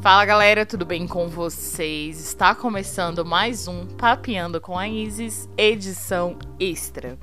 Fala galera, tudo bem com vocês? Está começando mais um Papeando com a Isis, edição extra.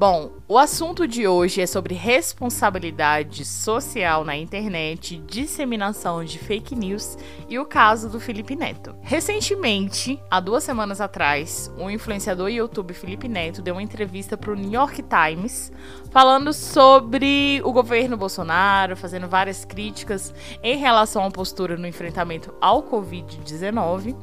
Bom, o assunto de hoje é sobre responsabilidade social na internet, disseminação de fake news e o caso do Felipe Neto. Recentemente, há duas semanas atrás, o influenciador e YouTube Felipe Neto deu uma entrevista para o New York Times falando sobre o governo Bolsonaro, fazendo várias críticas em relação à postura no enfrentamento ao Covid-19.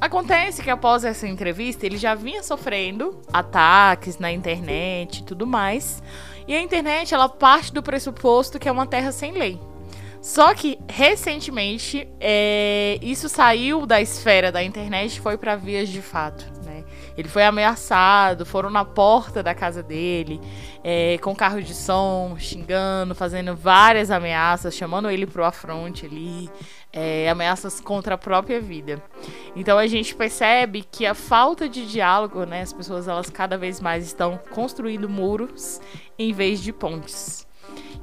Acontece que após essa entrevista ele já vinha sofrendo ataques na internet e tudo mais. E a internet ela parte do pressuposto que é uma terra sem lei. Só que recentemente é, isso saiu da esfera da internet e foi para vias de fato. Ele foi ameaçado, foram na porta da casa dele, é, com carro de som, xingando, fazendo várias ameaças, chamando ele pro afronte ali, é, ameaças contra a própria vida. Então a gente percebe que a falta de diálogo, né, as pessoas elas cada vez mais estão construindo muros em vez de pontes.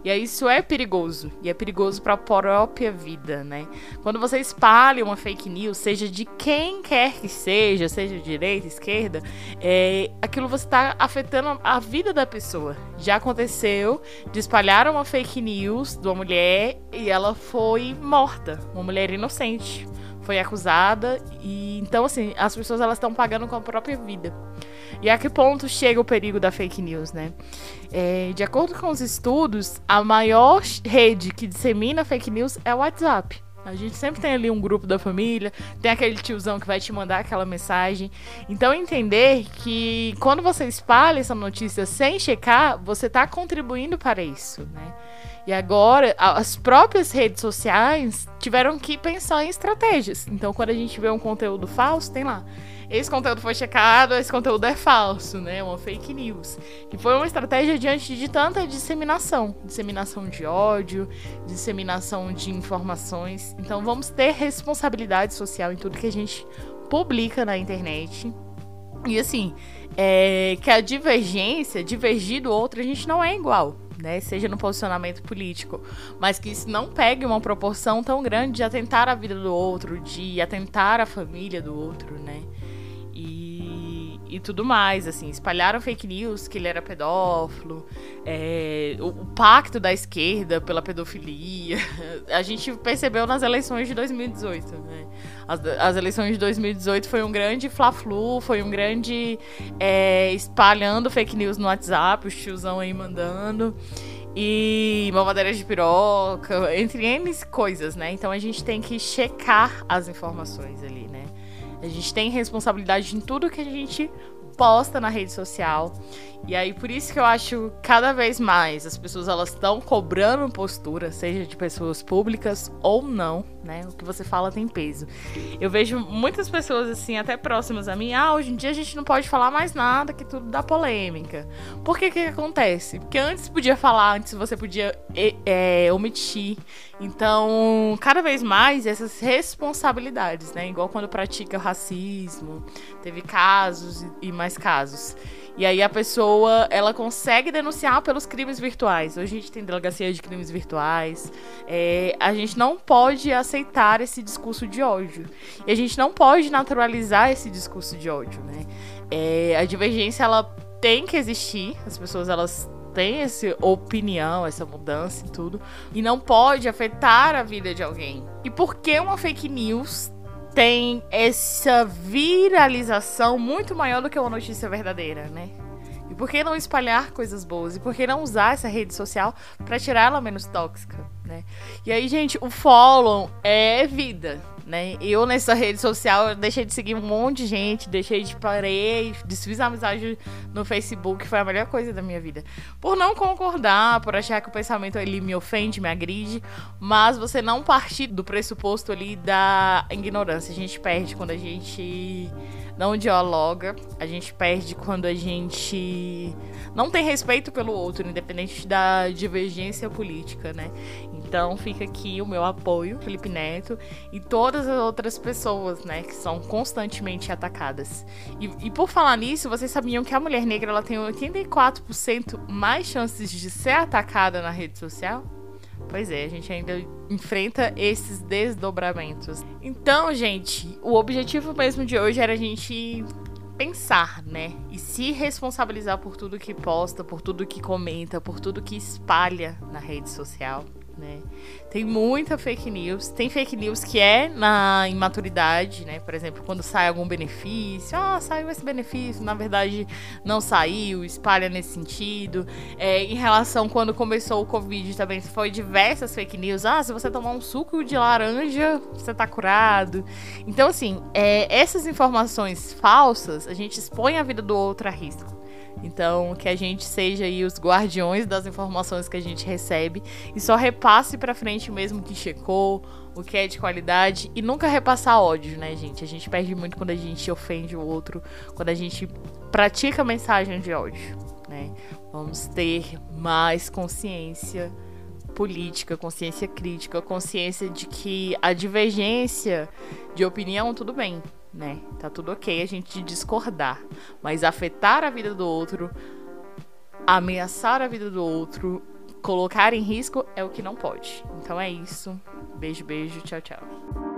E aí isso é perigoso. E é perigoso para a própria vida, né? Quando você espalha uma fake news, seja de quem quer que seja, seja direita, esquerda, é, aquilo você está afetando a vida da pessoa. Já aconteceu de espalhar uma fake news de uma mulher e ela foi morta. Uma mulher inocente. Foi acusada e então assim, as pessoas elas estão pagando com a própria vida. E a que ponto chega o perigo da fake news, né? É, de acordo com os estudos, a maior rede que dissemina fake news é o WhatsApp. A gente sempre tem ali um grupo da família, tem aquele tiozão que vai te mandar aquela mensagem. Então, entender que quando você espalha essa notícia sem checar, você está contribuindo para isso, né? E agora, as próprias redes sociais tiveram que pensar em estratégias. Então, quando a gente vê um conteúdo falso, tem lá esse conteúdo foi checado, esse conteúdo é falso, né? Uma fake news. Que foi uma estratégia diante de tanta disseminação. Disseminação de ódio, disseminação de informações. Então vamos ter responsabilidade social em tudo que a gente publica na internet. E assim, é, que a divergência, divergir do outro, a gente não é igual. Né, seja no posicionamento político, mas que isso não pegue uma proporção tão grande de atentar a vida do outro, de atentar a família do outro, né? E tudo mais, assim, espalharam fake news que ele era pedófilo, é, o, o, pacto da esquerda pela pedofilia. A gente percebeu nas eleições de 2018, né? As, as eleições de 2018 foi um grande fla-flu, foi um grande é, espalhando fake news no WhatsApp, os tiozão aí mandando e mamadeira de piroca, entre N coisas, né? Então a gente tem que checar as informações ali, né? A gente tem responsabilidade em tudo que a gente posta na rede social. E aí por isso que eu acho cada vez mais as pessoas elas estão cobrando postura, seja de pessoas públicas ou não, né? O que você fala tem peso. Eu vejo muitas pessoas assim, até próximas a mim, ah, hoje em dia a gente não pode falar mais nada, que tudo dá polêmica. Por que que acontece? Porque antes podia falar, antes você podia é, omitir. Então, cada vez mais essas responsabilidades, né? Igual quando pratica racismo, teve casos e mais casos. E aí a pessoa, ela consegue denunciar pelos crimes virtuais. Hoje a gente tem delegacia de crimes virtuais. É, a gente não pode aceitar esse discurso de ódio. E a gente não pode naturalizar esse discurso de ódio, né? É, a divergência, ela tem que existir. As pessoas, elas têm essa opinião, essa mudança e tudo. E não pode afetar a vida de alguém. E por que uma fake news tem essa viralização muito maior do que uma notícia verdadeira, né? E por que não espalhar coisas boas? E por que não usar essa rede social para tirar ela menos tóxica, né? E aí, gente, o follow é vida né? Eu nessa rede social deixei de seguir um monte de gente, deixei de parei, desfiz a amizade no Facebook, foi a melhor coisa da minha vida. Por não concordar, por achar que o pensamento ali me ofende, me agride, mas você não partir do pressuposto ali da ignorância. A gente perde quando a gente não dialoga, a gente perde quando a gente não tem respeito pelo outro, independente da divergência política, né? Então fica aqui o meu apoio, Felipe Neto, e todas as outras pessoas, né, que são constantemente atacadas. E, e por falar nisso, vocês sabiam que a mulher negra ela tem 84% mais chances de ser atacada na rede social? Pois é, a gente ainda enfrenta esses desdobramentos. Então, gente, o objetivo mesmo de hoje era a gente pensar, né? E se responsabilizar por tudo que posta, por tudo que comenta, por tudo que espalha na rede social né? Tem muita fake news. Tem fake news que é na imaturidade, né? Por exemplo, quando sai algum benefício, ah, saiu esse benefício, na verdade não saiu, espalha nesse sentido. É, em relação quando começou o Covid também foi diversas fake news. Ah, se você tomar um suco de laranja, você tá curado. Então, assim, é, essas informações falsas, a gente expõe a vida do outro a risco. Então, que a gente seja aí os guardiões das informações que a gente recebe e só repasse para frente mesmo que checou, o que é de qualidade e nunca repassar ódio, né, gente? A gente perde muito quando a gente ofende o outro, quando a gente pratica mensagem de ódio, né? Vamos ter mais consciência política, consciência crítica, consciência de que a divergência de opinião, tudo bem, né? Tá tudo ok a gente discordar, mas afetar a vida do outro, ameaçar a vida do outro, colocar em risco é o que não pode. Então é isso. Beijo, beijo, tchau, tchau.